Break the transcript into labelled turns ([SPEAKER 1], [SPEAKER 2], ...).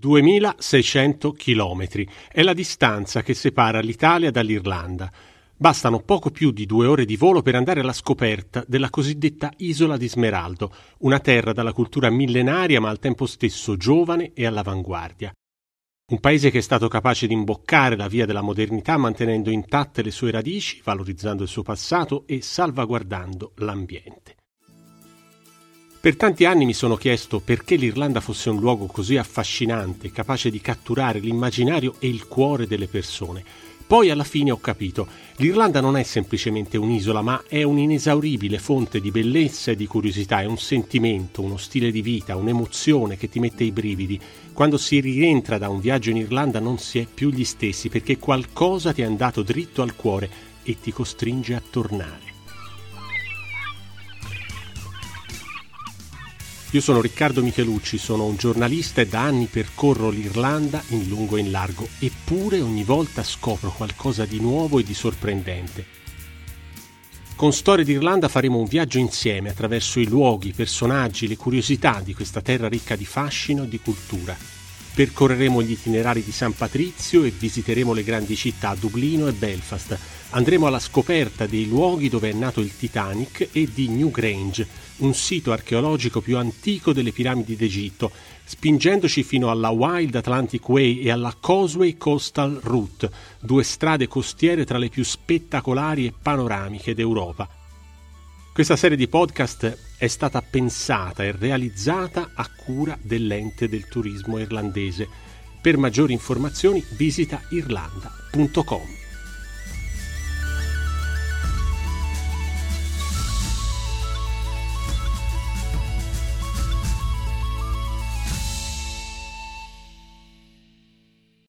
[SPEAKER 1] 2600 chilometri è la distanza che separa l'Italia dall'Irlanda. Bastano poco più di due ore di volo per andare alla scoperta della cosiddetta Isola di Smeraldo, una terra dalla cultura millenaria ma al tempo stesso giovane e all'avanguardia. Un paese che è stato capace di imboccare la via della modernità mantenendo intatte le sue radici, valorizzando il suo passato e salvaguardando l'ambiente. Per tanti anni mi sono chiesto perché l'Irlanda fosse un luogo così affascinante, capace di catturare l'immaginario e il cuore delle persone. Poi alla fine ho capito, l'Irlanda non è semplicemente un'isola, ma è un'inesauribile fonte di bellezza e di curiosità, è un sentimento, uno stile di vita, un'emozione che ti mette i brividi. Quando si rientra da un viaggio in Irlanda non si è più gli stessi perché qualcosa ti è andato dritto al cuore e ti costringe a tornare. Io sono Riccardo Michelucci, sono un giornalista e da anni percorro l'Irlanda in lungo e in largo, eppure ogni volta scopro qualcosa di nuovo e di sorprendente. Con Storie d'Irlanda faremo un viaggio insieme attraverso i luoghi, i personaggi, le curiosità di questa terra ricca di fascino e di cultura. Percorreremo gli itinerari di San Patrizio e visiteremo le grandi città Dublino e Belfast. Andremo alla scoperta dei luoghi dove è nato il Titanic e di Newgrange, un sito archeologico più antico delle piramidi d'Egitto, spingendoci fino alla Wild Atlantic Way e alla Causeway Coastal Route, due strade costiere tra le più spettacolari e panoramiche d'Europa. Questa serie di podcast è stata pensata e realizzata a cura dell'ente del turismo irlandese. Per maggiori informazioni visita irlanda.com.